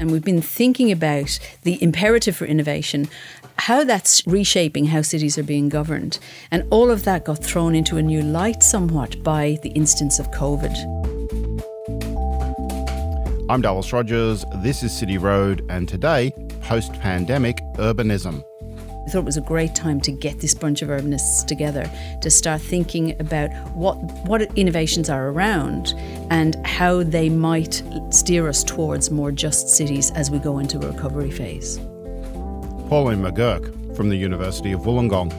and we've been thinking about the imperative for innovation, how that's reshaping how cities are being governed. And all of that got thrown into a new light somewhat by the instance of COVID. I'm Dallas Rogers, this is City Road, and today, post pandemic urbanism. I thought it was a great time to get this bunch of urbanists together to start thinking about what what innovations are around and how they might steer us towards more just cities as we go into a recovery phase. Pauline McGuirk from the University of Wollongong.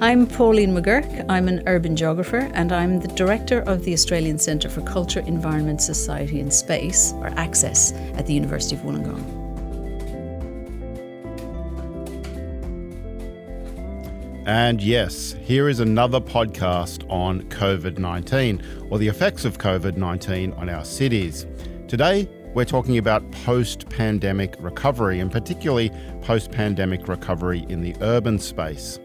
I'm Pauline McGuirk. I'm an urban geographer and I'm the director of the Australian Centre for Culture, Environment, Society and Space, or ACCESS, at the University of Wollongong. And yes, here is another podcast on COVID 19 or the effects of COVID 19 on our cities. Today, we're talking about post pandemic recovery and particularly post pandemic recovery in the urban space.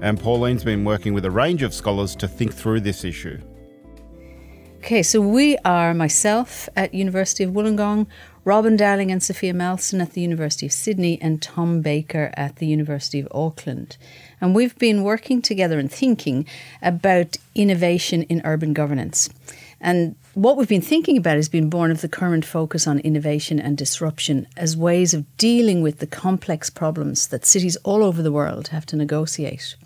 And Pauline's been working with a range of scholars to think through this issue. Okay, so we are myself at University of Wollongong, Robyn Dowling and Sophia Maalsen at the University of Sydney, and Tom Baker at the University of Auckland. And we've been working together and thinking about innovation in urban governance. And what we've been thinking about has been born of the current focus on innovation and disruption as ways of dealing with the complex problems that cities all over the world have to negotiate.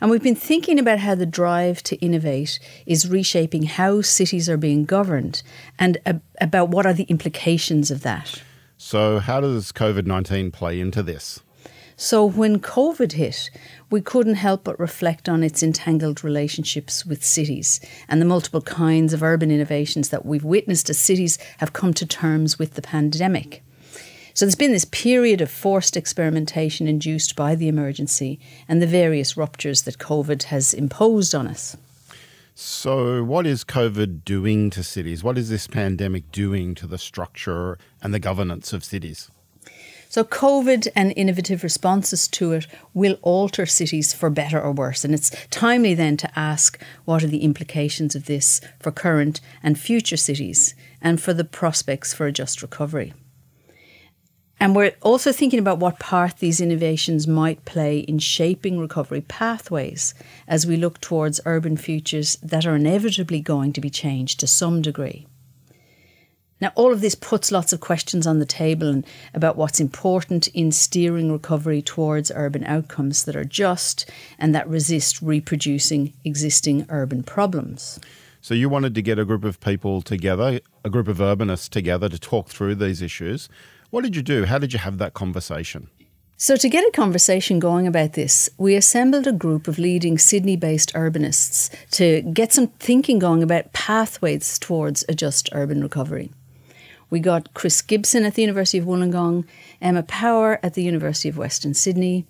And we've been thinking about how the drive to innovate is reshaping how cities are being governed and ab- about what are the implications of that. So, how does COVID 19 play into this? So, when COVID hit, we couldn't help but reflect on its entangled relationships with cities and the multiple kinds of urban innovations that we've witnessed as cities have come to terms with the pandemic. So there's been this period of forced experimentation induced by the emergency and the various ruptures that COVID has imposed on us. So, what is COVID doing to cities? What is this pandemic doing to the structure and the governance of cities? So, COVID and innovative responses to it will alter cities for better or worse. And it's timely then to ask what are the implications of this for current and future cities and for the prospects for a just recovery. And we're also thinking about what part these innovations might play in shaping recovery pathways as we look towards urban futures that are inevitably going to be changed to some degree. Now, all of this puts lots of questions on the table and about what's important in steering recovery towards urban outcomes that are just and that resist reproducing existing urban problems. So, you wanted to get a group of people together, a group of urbanists together to talk through these issues. What did you do? How did you have that conversation? So, to get a conversation going about this, we assembled a group of leading Sydney based urbanists to get some thinking going about pathways towards a just urban recovery. We got Chris Gibson at the University of Wollongong, Emma Power at the University of Western Sydney,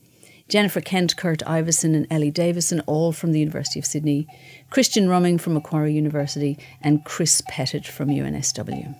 Jennifer Kent, Kurt Iveson, and Ellie Davison, all from the University of Sydney, Kristian Ruming from Macquarie University, and Chris Pettit from UNSW.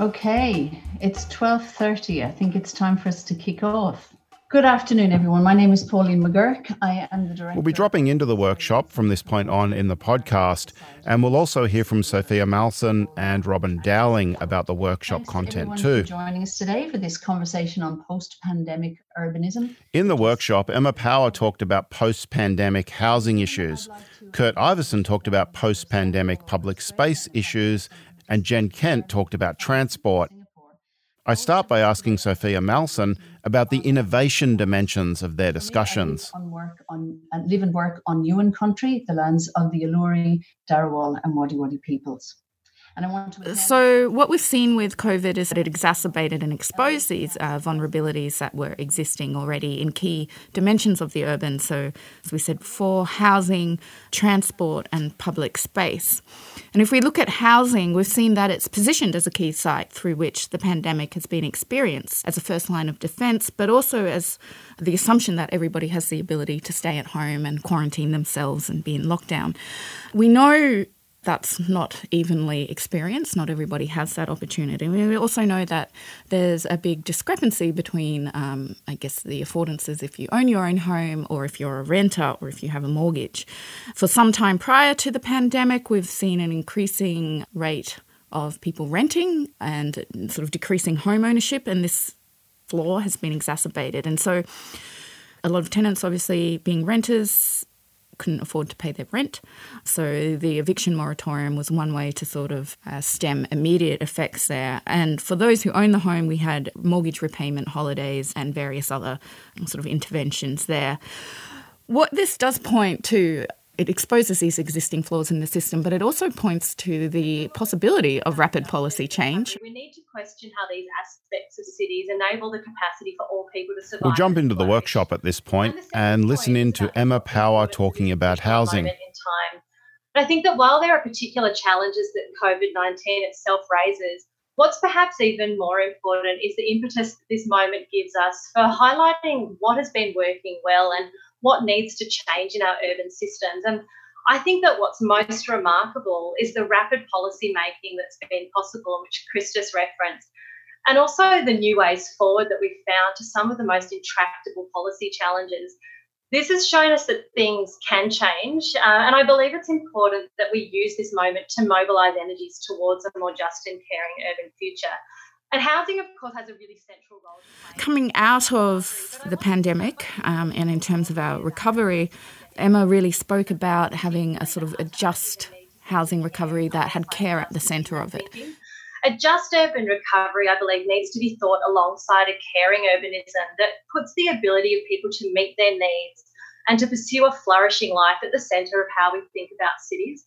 Okay, it's 12:30. I think it's time for us to kick off. Good afternoon, everyone. My name is Pauline McGuirk. I am the director. We'll be dropping into the workshop from this point on in the podcast, and we'll also hear from Sophia Maalsen and Robyn Dowling about the workshop Thanks content too. too. joining us today for this conversation on post-pandemic urbanism. In the workshop, Emma Power talked about post pandemic housing issues. Kurt Iveson talked about post pandemic public space issues, and Jen Kent talked about transport. I start by asking Sophia Maalsen about the innovation dimensions of their discussions. On work on and live and work on Yuin country, the lands of the Iluri, Darawal, and Wadi Wadi peoples. And I want to So, what we've seen with COVID is that it exacerbated and exposed these uh, vulnerabilities that were existing already in key dimensions of the urban. So, as we said before, housing, transport, and public space. And if we look at housing, we've seen that it's positioned as a key site through which the pandemic has been experienced as a first line of defence, but also as the assumption that everybody has the ability to stay at home and quarantine themselves and be in lockdown. We know that's not evenly experienced. Not everybody has that opportunity. We also know that there's a big discrepancy between, um, I guess, the affordances if you own your own home or if you're a renter or if you have a mortgage. For some time prior to the pandemic, we've seen an increasing rate of people renting and sort of decreasing home ownership, and this flaw has been exacerbated. And so, a lot of tenants, obviously, being renters, couldn't afford to pay their rent. So the eviction moratorium was one way to sort of uh, stem immediate effects there. And for those who own the home, we had mortgage repayment holidays and various other sort of interventions there. What this does point to it exposes these existing flaws in the system, but it also points to the possibility of rapid policy change. We need to question how these aspects of cities enable the capacity for all people to survive. We'll jump into the workshop at this point and listen in to Emma Power talking about housing. But I think that while there are particular challenges that COVID 19 itself raises, what's perhaps even more important is the impetus that this moment gives us for highlighting what has been working well and what needs to change in our urban systems. And I think that what's most remarkable is the rapid policy making that's been possible, which Chris just referenced, and also the new ways forward that we've found to some of the most intractable policy challenges. This has shown us that things can change, uh, and I believe it's important that we use this moment to mobilise energies towards a more just and caring urban future. And housing, of course, has a really central role. Coming out of the pandemic um, and in terms of our recovery, Emma really spoke about having a sort of a just housing recovery that had care at the centre of it. A just urban recovery, I believe, needs to be thought alongside a caring urbanism that puts the ability of people to meet their needs and to pursue a flourishing life at the centre of how we think about cities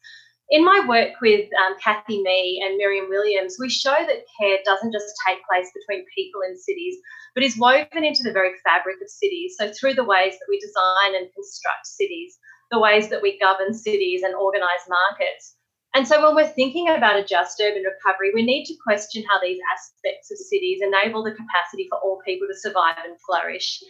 in my work with um, Kathy Mee and Miriam Williams, we show that care doesn't just take place between people in cities, but is woven into the very fabric of cities. So, through the ways that we design and construct cities, the ways that we govern cities and organise markets. And so, when we're thinking about a just urban recovery, we need to question how these aspects of cities enable the capacity for all people to survive and flourish.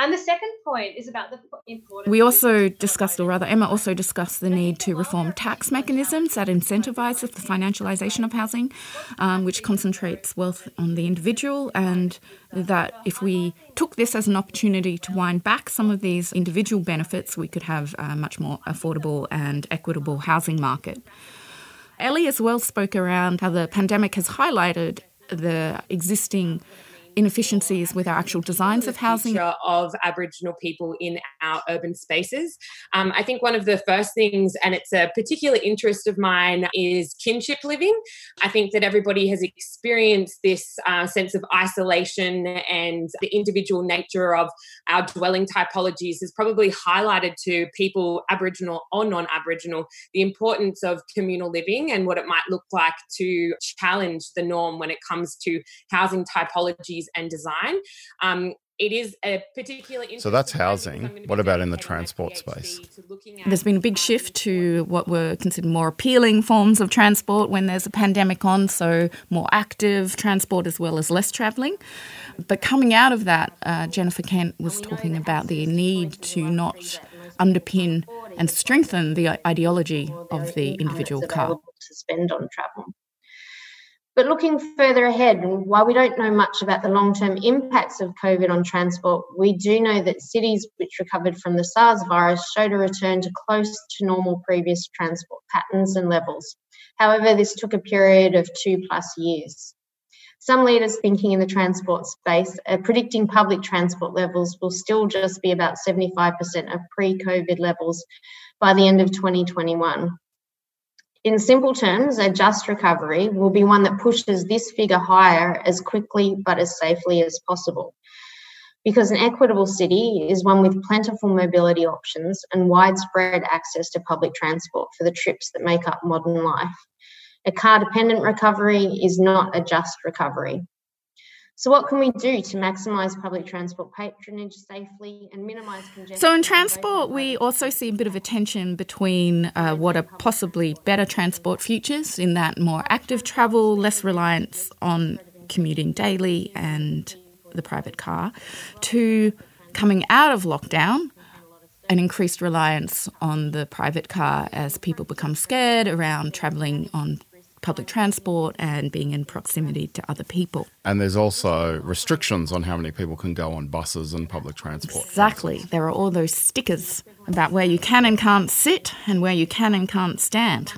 And the second point is about the importance. We also discussed, or rather, Emma also discussed the need to reform tax mechanisms that incentivise the financialisation of housing, um, which concentrates wealth on the individual, and that if we took this as an opportunity to wind back some of these individual benefits, we could have a much more affordable and equitable housing market. Ellie as well spoke around how the pandemic has highlighted the existing inefficiencies with our actual designs of housing of Aboriginal people in our urban spaces. Um, I think one of the first things, and it's a particular interest of mine, is kinship living. I think that everybody has experienced this uh, sense of isolation and the individual nature of our dwelling typologies has probably highlighted to people, Aboriginal or non Aboriginal, the importance of communal living and what it might look like to challenge the norm when it comes to housing typologies and design. Um, it is a particular. So that's housing. What about in the transport space? There's been a big shift to what were considered more appealing forms of transport when there's a pandemic on, so more active transport as well as less travelling. But coming out of that, uh, Jennifer Kent was talking about the need to not underpin and strengthen the ideology of the individual car. To spend on travel. But looking further ahead, while we don't know much about the long term impacts of COVID on transport, we do know that cities which recovered from the SARS virus showed a return to close to normal previous transport patterns and levels. However, this took a period of two plus years. Some leaders thinking in the transport space are predicting public transport levels will still just be about 75% of pre COVID levels by the end of 2021. In simple terms, a just recovery will be one that pushes this figure higher as quickly but as safely as possible. Because an equitable city is one with plentiful mobility options and widespread access to public transport for the trips that make up modern life. A car dependent recovery is not a just recovery. So, what can we do to maximise public transport patronage safely and minimise congestion? So, in transport, we also see a bit of a tension between uh, what are possibly better transport futures, in that more active travel, less reliance on commuting daily and the private car, to coming out of lockdown an increased reliance on the private car as people become scared around travelling on public transport and being in proximity to other people. And there's also restrictions on how many people can go on buses and public transport. Exactly. There are all those stickers about where you can and can't sit and where you can and can't stand.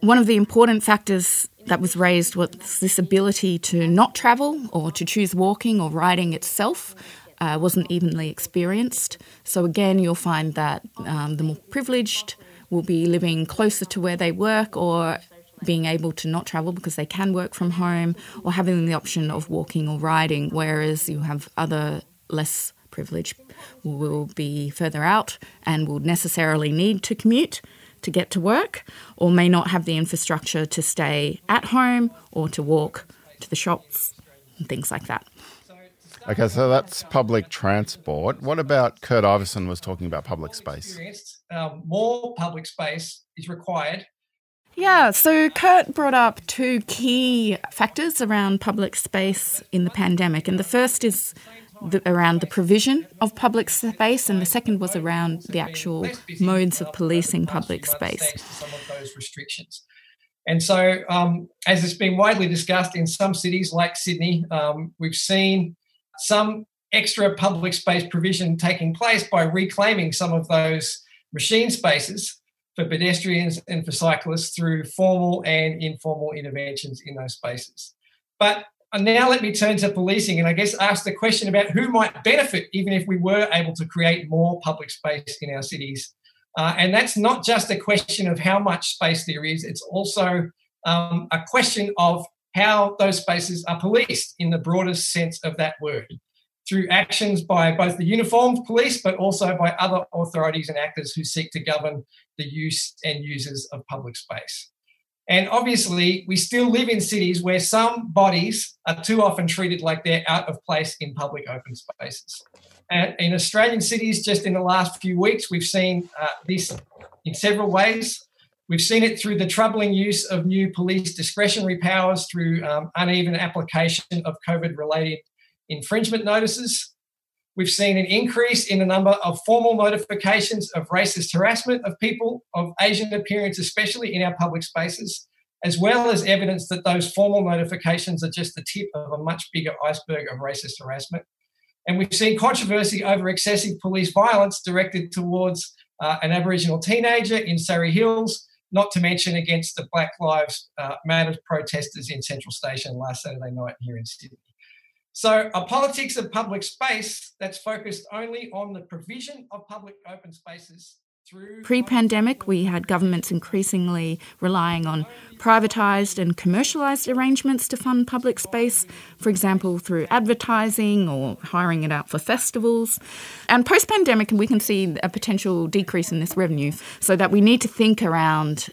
One of the important factors that was raised was this ability to not travel or to choose walking or riding itself. Uh, wasn't evenly experienced. So, again, you'll find that um, the more privileged will be living closer to where they work or being able to not travel because they can work from home or having the option of walking or riding, whereas you have other less privileged will be further out and will necessarily need to commute to get to work or may not have the infrastructure to stay at home or to walk to the shops and things like that. Okay, so that's public transport. What about Kurt Iveson was talking about public space? Um, more public space is required yeah, so Kurt brought up two key factors around public space in the pandemic. And the first is the, around the provision of public space, and the second was around the actual modes of policing public space. Some of those restrictions. And so, um, as it's been widely discussed in some cities like Sydney, um, we've seen some extra public space provision taking place by reclaiming some of those machine spaces for pedestrians and for cyclists through formal and informal interventions in those spaces. But now let me turn to policing and I guess ask the question about who might benefit even if we were able to create more public space in our cities. Uh, and that's not just a question of how much space there is, it's also um, a question of how those spaces are policed in the broadest sense of that word through actions by both the uniformed police but also by other authorities and actors who seek to govern the use and users of public space. And obviously, we still live in cities where some bodies are too often treated like they're out of place in public open spaces. And in Australian cities, just in the last few weeks, we've seen uh, this in several ways. We've seen it through the troubling use of new police discretionary powers through um, uneven application of COVID related infringement notices. We've seen an increase in the number of formal notifications of racist harassment of people of Asian appearance, especially in our public spaces, as well as evidence that those formal notifications are just the tip of a much bigger iceberg of racist harassment. And we've seen controversy over excessive police violence directed towards uh, an Aboriginal teenager in Surry Hills, not to mention against the Black Lives uh, Matter protesters in Central Station last Saturday night here in Sydney. So, a politics of public space that's focused only on the provision of public open spaces through. Pre pandemic, we had governments increasingly relying on privatised and commercialised arrangements to fund public space, for example, through advertising or hiring it out for festivals. And post pandemic, we can see a potential decrease in this revenue, so that we need to think around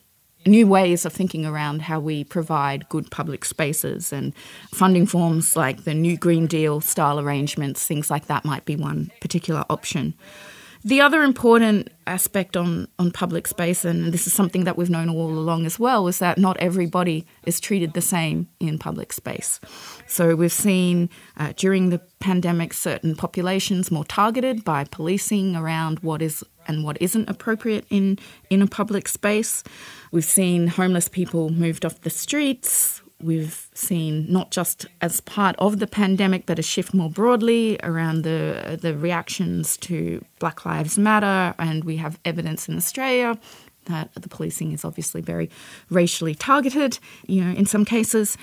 new ways of thinking around how we provide good public spaces and funding forms like the new Green Deal style arrangements, things like that might be one particular option. The other important aspect on, on public space, and this is something that we've known all along as well, is that not everybody is treated the same in public space. So we've seen uh, during the pandemic certain populations more targeted by policing around what is and what isn't appropriate in, in a public space. We've seen homeless people moved off the streets. We've seen not just as part of the pandemic, but a shift more broadly around the the reactions to Black Lives Matter, and we have evidence in Australia that the policing is obviously very racially targeted. You know, in some cases,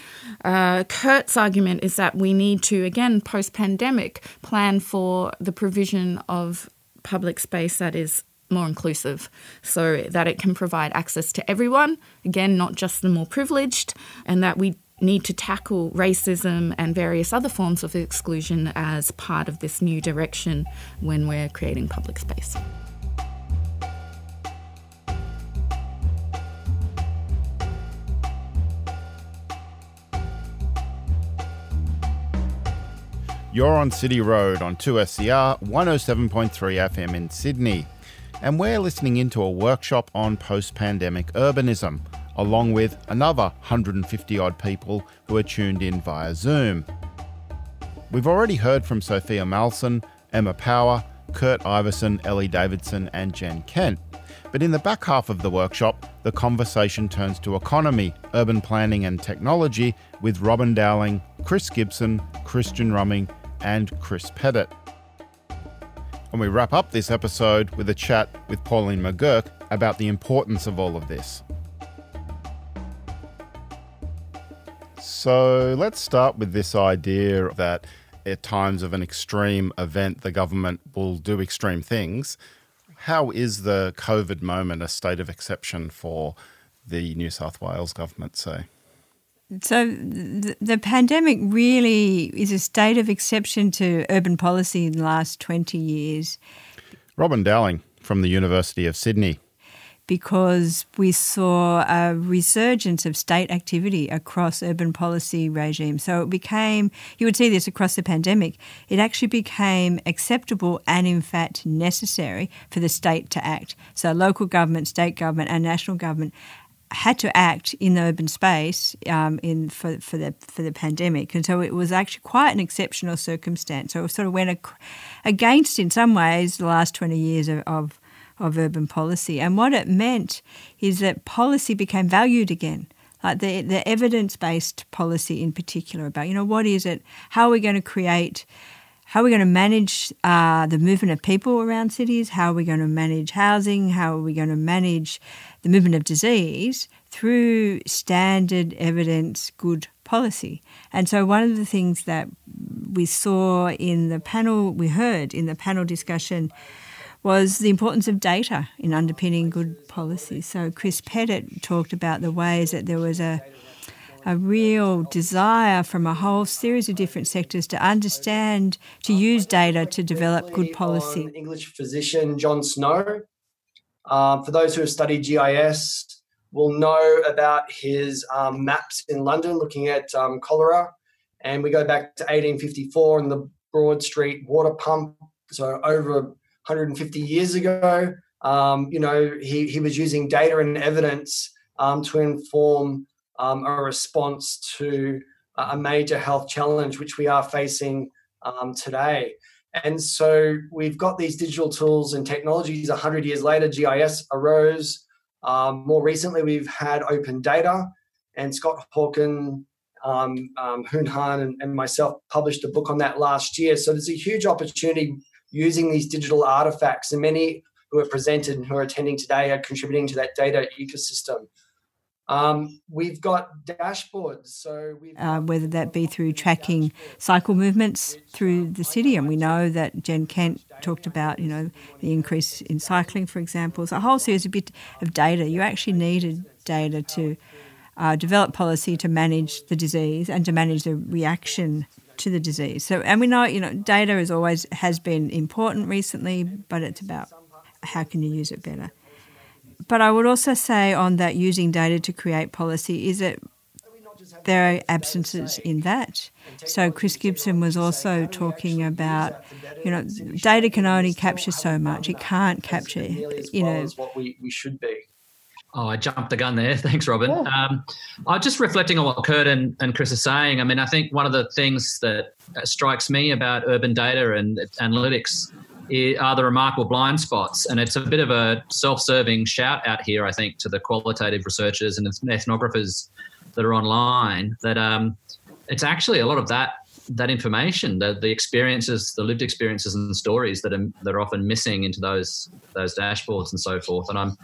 uh, Kurt's argument is that we need to again post pandemic plan for the provision of public space that is more inclusive so that it can provide access to everyone, again, not just the more privileged, and that we need to tackle racism and various other forms of exclusion as part of this new direction when we're creating public space. You're on City Road on 2SER 107.3 FM in Sydney and we're listening into a workshop on post pandemic urbanism, along with another 150 odd people who are tuned in via Zoom. We've already heard from Sophia Maalsen, Emma Power, Kurt Iveson, Ellie Davidson, and Jen Kent. But in the back half of the workshop, the conversation turns to economy, urban planning, and technology with Robyn Dowling, Chris Gibson, Kristian Ruming, and Chris Pettit. And we wrap up this episode with a chat with Pauline McGuirk about the importance of all of this. So let's start with this idea that at times of an extreme event, the government will do extreme things. How is the COVID moment a state of exception for the New South Wales government, say? So the, the, pandemic really is a state of exception to urban policy in the last 20 years. Robyn Dowling from the University of Sydney because we saw a resurgence of state activity across urban policy regimes. So it became, you would see this across the pandemic, it actually became acceptable and, in fact, necessary for the state to act. So local government, state government, and national government had to act in the urban space um, in for, for the for the pandemic, and so it was actually quite an exceptional circumstance. So it sort of went against, in some ways, the last twenty years of, of of urban policy. And what it meant is that policy became valued again. Like the, the evidence based policy in particular about, you know, what is it? How are we going to create, how are we going to manage uh, the movement of people around cities? How are we going to manage housing? How are we going to manage the movement of disease through standard evidence good policy? And so, one of the things that we saw in the panel, we heard in the panel discussion was the importance of data in underpinning good policy. So Chris Pettit talked about the ways that there was a a real desire from a whole series of different sectors to understand, to use data to develop good policy. English physician John Snow. Um, for those who have studied GIS, will know about his um, maps in London looking at um, cholera. And we go back to 1854 and the Broad Street water pump. So over 150 years ago. Um, you know, he, he was using data and evidence um, to inform um, a response to a major health challenge which we are facing um, today. And so we've got these digital tools and technologies. 100 years later, GIS arose. Um, more recently, we've had open data, and Scott Hawken um, um, Hoon Han and, and, myself published a book on that last year. So there's a huge opportunity using these digital artifacts, and many who are presented and who are attending today are contributing to that data ecosystem. Um, we've got dashboards, so uh, whether that be through tracking cycle movements through the city, and we know that Jen Kent talked about, you know, the increase in cycling, for example. So a whole series of bit of data. You actually needed data to uh, develop policy to manage the disease and to manage the reaction to the disease. So, and we know, you know, data is always has been important recently, but it's about how can you use it better. But I would also say on that using data to create policy is that there are absences in that. So Chris Gibson was also talking about, you know, data can only capture so much. It can't capture, you know, what we, we should be. Oh, I jumped the gun there. Thanks, Robyn. Yeah. Um, I'm just reflecting on what Kurt and, and Chris are saying. I mean, I think one of the things that strikes me about urban data and analytics are the remarkable blind spots. And it's a bit of a self serving shout out here, I think, to the qualitative researchers and ethnographers that are online that um, it's actually a lot of that that information, the, the experiences, the lived experiences and stories that are, that are often missing into those those dashboards and so forth. And I'm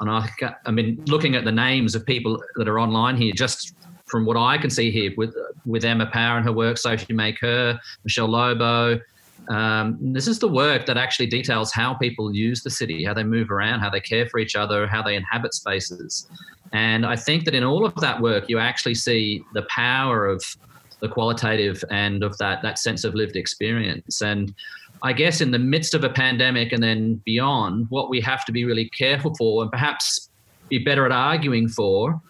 and I, I mean, looking at the names of people that are online here, just from what I can see here with with Emma Power and her work, Sophie May Kerr, Michelle Lobo. Um, this is the work that actually details how people use the city, how they move around, how they care for each other, how they inhabit spaces. And I think that in all of that work, you actually see the power of the qualitative and of that that sense of lived experience. And I guess in the midst of a pandemic and then beyond, what we have to be really careful for and perhaps be better at arguing for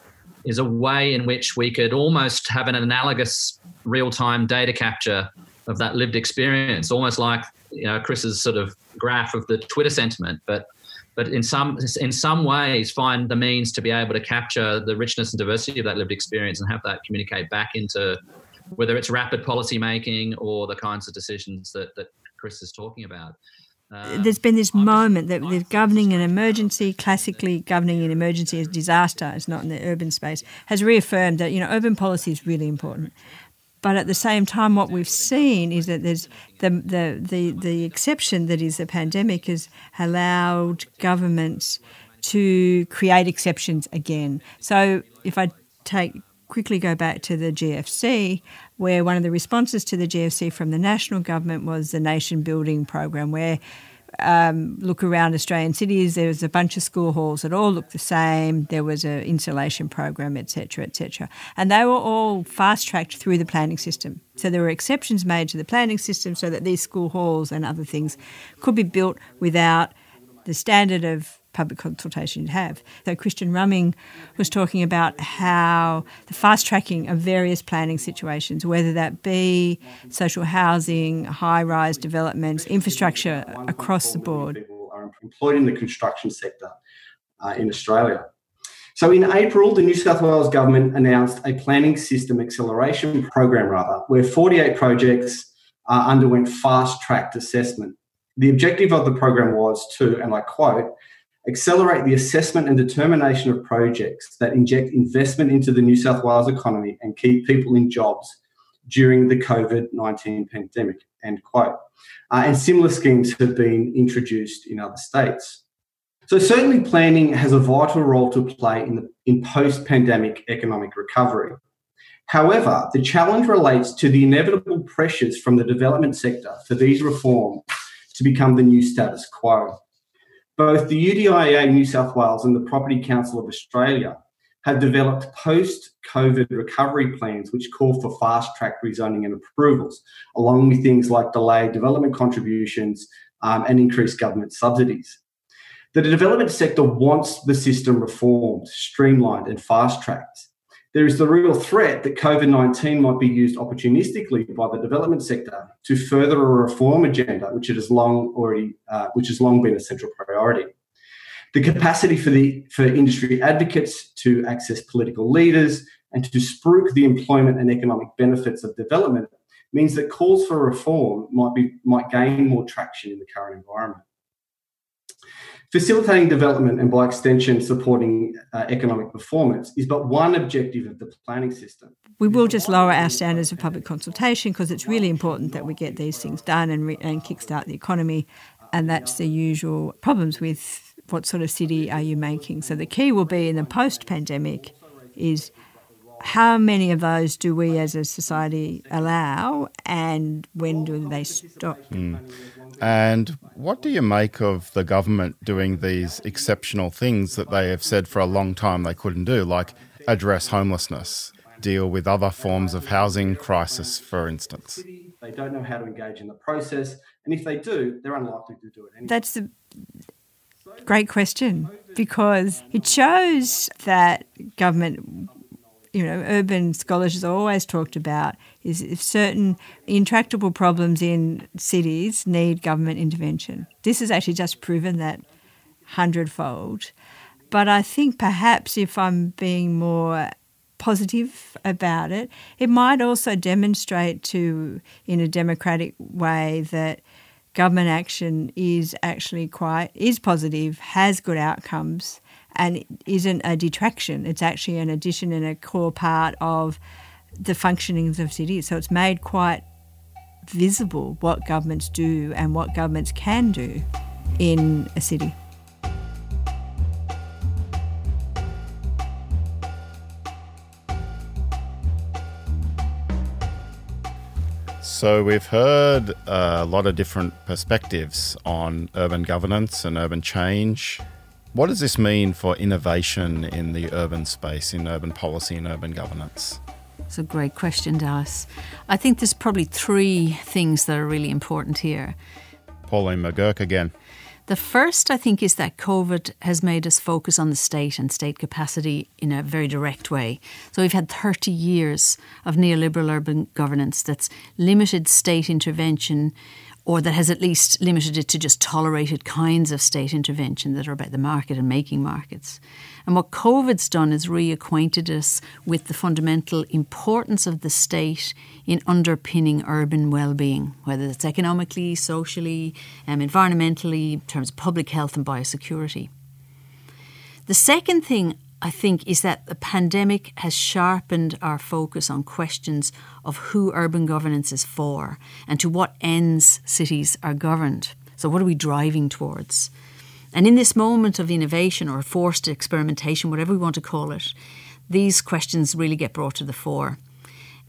is a way in which we could almost have an analogous real-time data capture of that lived experience, almost like you know Chris's sort of graph of the Twitter sentiment, but but in some in some ways find the means to be able to capture the richness and diversity of that lived experience and have that communicate back into whether it's rapid policy making or the kinds of decisions that, that Chris is talking about. Uh, There's been this moment that governing an emergency, classically governing an emergency as disaster, is not in the urban space, has reaffirmed that you know urban policy is really important. But at the same time, what we've seen is that there's the, the, the, the exception that is the pandemic has allowed governments to create exceptions again. So if I take quickly go back to the GFC, where one of the responses to the GFC from the national government was the nation building program, where um, look around Australian cities, there was a bunch of school halls that all looked the same. There was an insulation program, etc., etc., and they were all fast tracked through the planning system. So there were exceptions made to the planning system so that these school halls and other things could be built without the standard of public consultation you'd have. So Kristian Ruming was talking about how the fast tracking of various planning situations, whether that be social housing, high rise developments, infrastructure across the board. Are employed in the construction sector uh, in Australia. So in April, the New South Wales government announced a planning system acceleration program, rather, where 48 projects uh, underwent fast tracked assessment. The objective of the program was to, and I quote, accelerate the assessment and determination of projects that inject investment into the New South Wales economy and keep people in jobs during the COVID 19 pandemic. End quote. Uh, and similar schemes have been introduced in other states. So, certainly, planning has a vital role to play in, in post pandemic economic recovery. However, the challenge relates to the inevitable pressures from the development sector for these reforms to become the new status quo. Both the UDIA New South Wales and the Property Council of Australia have developed post COVID recovery plans which call for fast track rezoning and approvals, along with things like delayed development contributions um, and increased government subsidies. The development sector wants the system reformed, streamlined, and fast tracked there is the real threat that COVID 19 might be used opportunistically by the development sector to further a reform agenda, which it has long already, uh, which has long been a central priority. The capacity for the for industry advocates to access political leaders and to spruik the employment and economic benefits of development means that calls for reform might be might gain more traction in the current environment. Facilitating development and by extension supporting uh, economic performance is but one objective of the planning system. We will just lower our standards of public consultation because it's really important that we get these things done and, re- and kickstart the economy. And that's the usual problems with what sort of city are you making. So the key will be in the post pandemic is how many of those do we as a society allow and when do they stop? Mm. And what do you make of the government doing these exceptional things that they have said for a long time they couldn't do, like address homelessness, deal with other forms of housing crisis, for instance? They don't know how to engage in the process, and if they do, they're unlikely to do it anyway. That's a great question because it shows that government you know, urban scholars have always talked about is if certain intractable problems in cities need government intervention. This has actually just proven that hundredfold. But I think perhaps if I'm being more positive about it, it might also demonstrate to, in a democratic way, that government action is actually quite is positive, has good outcomes, and isn't a detraction. It's actually an addition and a core part of the functionings of cities. So it's made quite visible what governments do and what governments can do in a city. So, we've heard a lot of different perspectives on urban governance and urban change. What does this mean for innovation in the urban space, in urban policy and urban governance? It's a great question, Dallas. I think there's probably three things that are really important here. Pauline McGuirk again. The first, I think, is that COVID has made us focus on the state and state capacity in a very direct way. So we've had 30 years of neoliberal urban governance that's limited state intervention or that has at least limited it to just tolerated kinds of state intervention that are about the market and making markets. And what COVID's done is reacquainted us with the fundamental importance of the state in underpinning urban well-being, whether it's economically, socially, um, environmentally, in terms of public health and biosecurity. The second thing I think is that the pandemic has sharpened our focus on questions of who urban governance is for and to what ends cities are governed. So, what are we driving towards? And in this moment of innovation or forced experimentation, whatever we want to call it, these questions really get brought to the fore.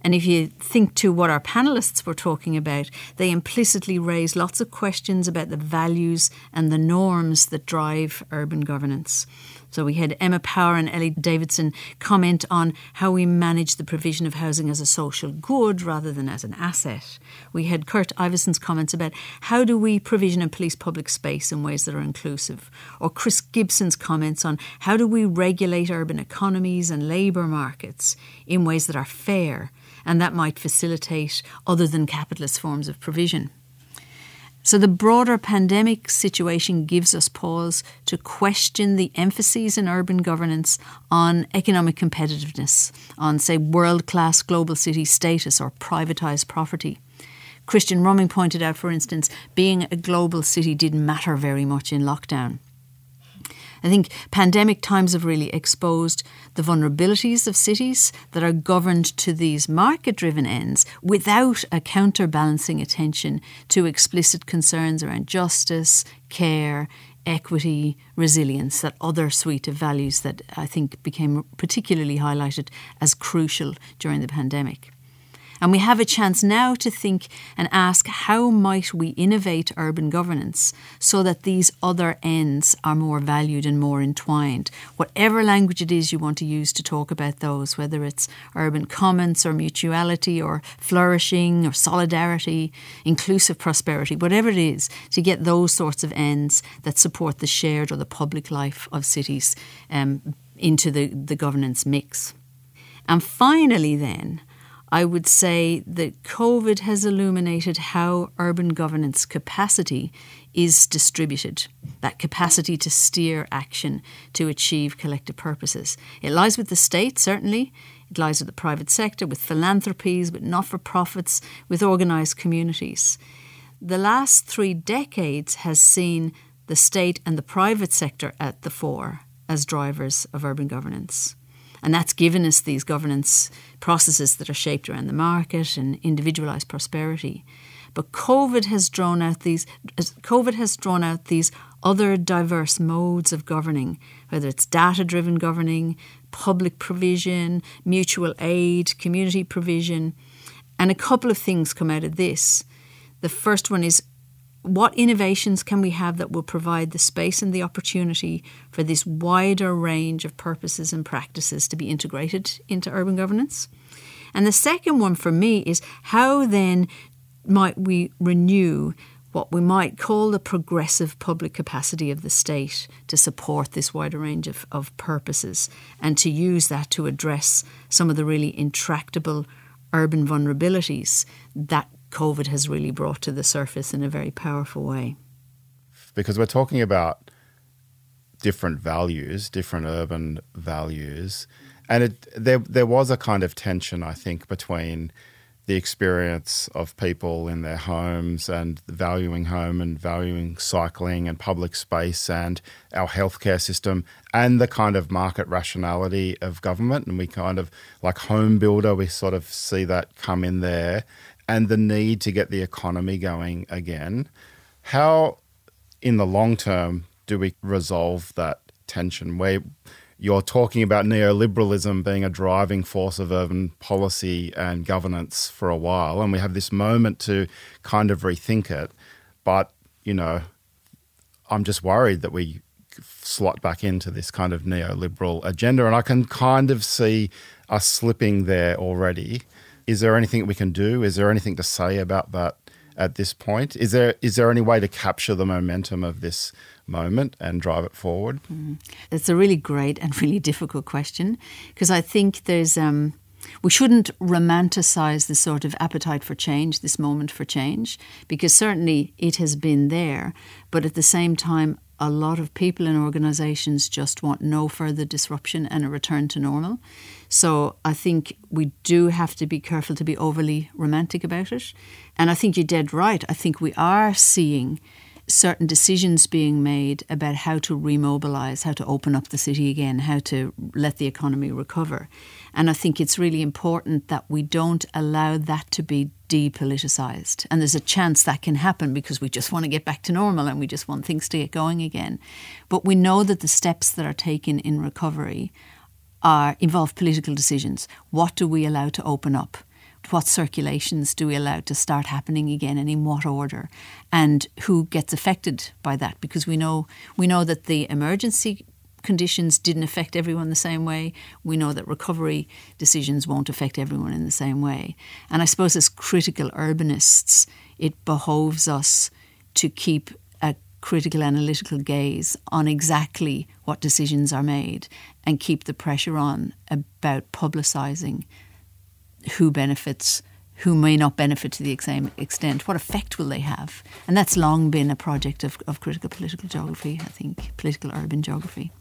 And if you think to what our panelists were talking about, they implicitly raise lots of questions about the values and the norms that drive urban governance. So we had Emma Power and Ellie Davidson comment on how we manage the provision of housing as a social good rather than as an asset. We had Kurt Iveson's comments about how do we provision and police public space in ways that are inclusive. Or Chris Gibson's comments on how do we regulate urban economies and labour markets in ways that are fair and that might facilitate other than capitalist forms of provision. So, the broader pandemic situation gives us pause to question the emphases in urban governance on economic competitiveness, on, say, world class global city status or privatised property. Kristian Ruming pointed out, for instance, being a global city didn't matter very much in lockdown. I think pandemic times have really exposed the vulnerabilities of cities that are governed to these market driven ends without a counterbalancing attention to explicit concerns around justice, care, equity, resilience, that other suite of values that I think became particularly highlighted as crucial during the pandemic. And we have a chance now to think and ask how might we innovate urban governance so that these other ends are more valued and more entwined. Whatever language it is you want to use to talk about those, whether it's urban commons or mutuality or flourishing or solidarity, inclusive prosperity, whatever it is, to get those sorts of ends that support the shared or the public life of cities um, into the, the governance mix. And finally, then, I would say that COVID has illuminated how urban governance capacity is distributed, that capacity to steer action to achieve collective purposes. It lies with the state, certainly. It lies with the private sector, with philanthropies, with not for profits, with organised communities. The last three decades has seen the state and the private sector at the fore as drivers of urban governance. And that's given us these governance processes that are shaped around the market and individualized prosperity. But COVID has drawn out these COVID has drawn out these other diverse modes of governing, whether it's data driven governing, public provision, mutual aid, community provision. And a couple of things come out of this. The first one is what innovations can we have that will provide the space and the opportunity for this wider range of purposes and practices to be integrated into urban governance? And the second one for me is how then might we renew what we might call the progressive public capacity of the state to support this wider range of, of purposes and to use that to address some of the really intractable urban vulnerabilities that COVID has really brought to the surface in a very powerful way. Because we're talking about different values, different urban values, and it, there there was a kind of tension, I think, between the experience of people in their homes and valuing home and valuing cycling and public space and our healthcare system and the kind of market rationality of government. And we kind of, like home builder, we sort of see that come in there and the need to get the economy going again. How, in the long term, do we resolve that tension where you're talking about neoliberalism being a driving force of urban policy and governance for a while, and we have this moment to kind of rethink it. But, you know, I'm just worried that we slot back into this kind of neoliberal agenda, and I can kind of see us slipping there already. Is there anything we can do? Is there anything to say about that at this point? Is there is there any way to capture the momentum of this moment and drive it forward? Mm. It's a really great and really difficult question because I think there's um, we shouldn't romanticize this sort of appetite for change, this moment for change, because certainly it has been there. But at the same time, a lot of people and organizations just want no further disruption and a return to normal. So I think we do have to be careful to be overly romantic about it. And I think you're dead right. I think we are seeing certain decisions being made about how to remobilize, how to open up the city again, how to let the economy recover. And I think it's really important that we don't allow that to be depoliticized. And there's a chance that can happen because we just want to get back to normal and we just want things to get going again. But we know that the steps that are taken in recovery are involve political decisions. What do we allow to open up? What circulations do we allow to start happening again and in what order and who gets affected by that? Because we know we know that the emergency conditions didn't affect everyone the same way. We know that recovery decisions won't affect everyone in the same way. And i suppose as critical urbanists it behoves us to keep a critical analytical gaze on exactly what decisions are made and keep the pressure on about publicising who benefits, who may not benefit to the same extent, what effect will they have? And that's long been a project of, of critical political geography, I think, political urban geography.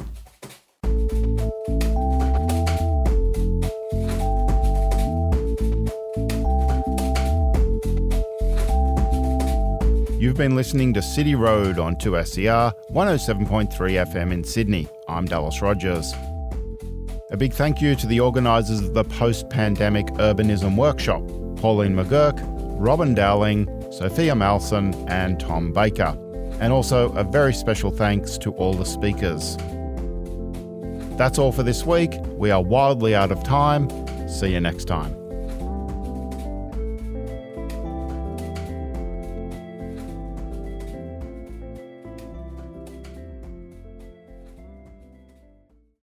You've been listening to City Road on 2SER 107.3 FM in Sydney. I'm Dallas Rogers. A big thank you to the organisers of the post pandemic urbanism workshop Pauline McGuirk, Robyn Dowling, Sophia Maalsen, and Tom Baker. And also a very special thanks to all the speakers. That's all for this week. We are wildly out of time. See you next time.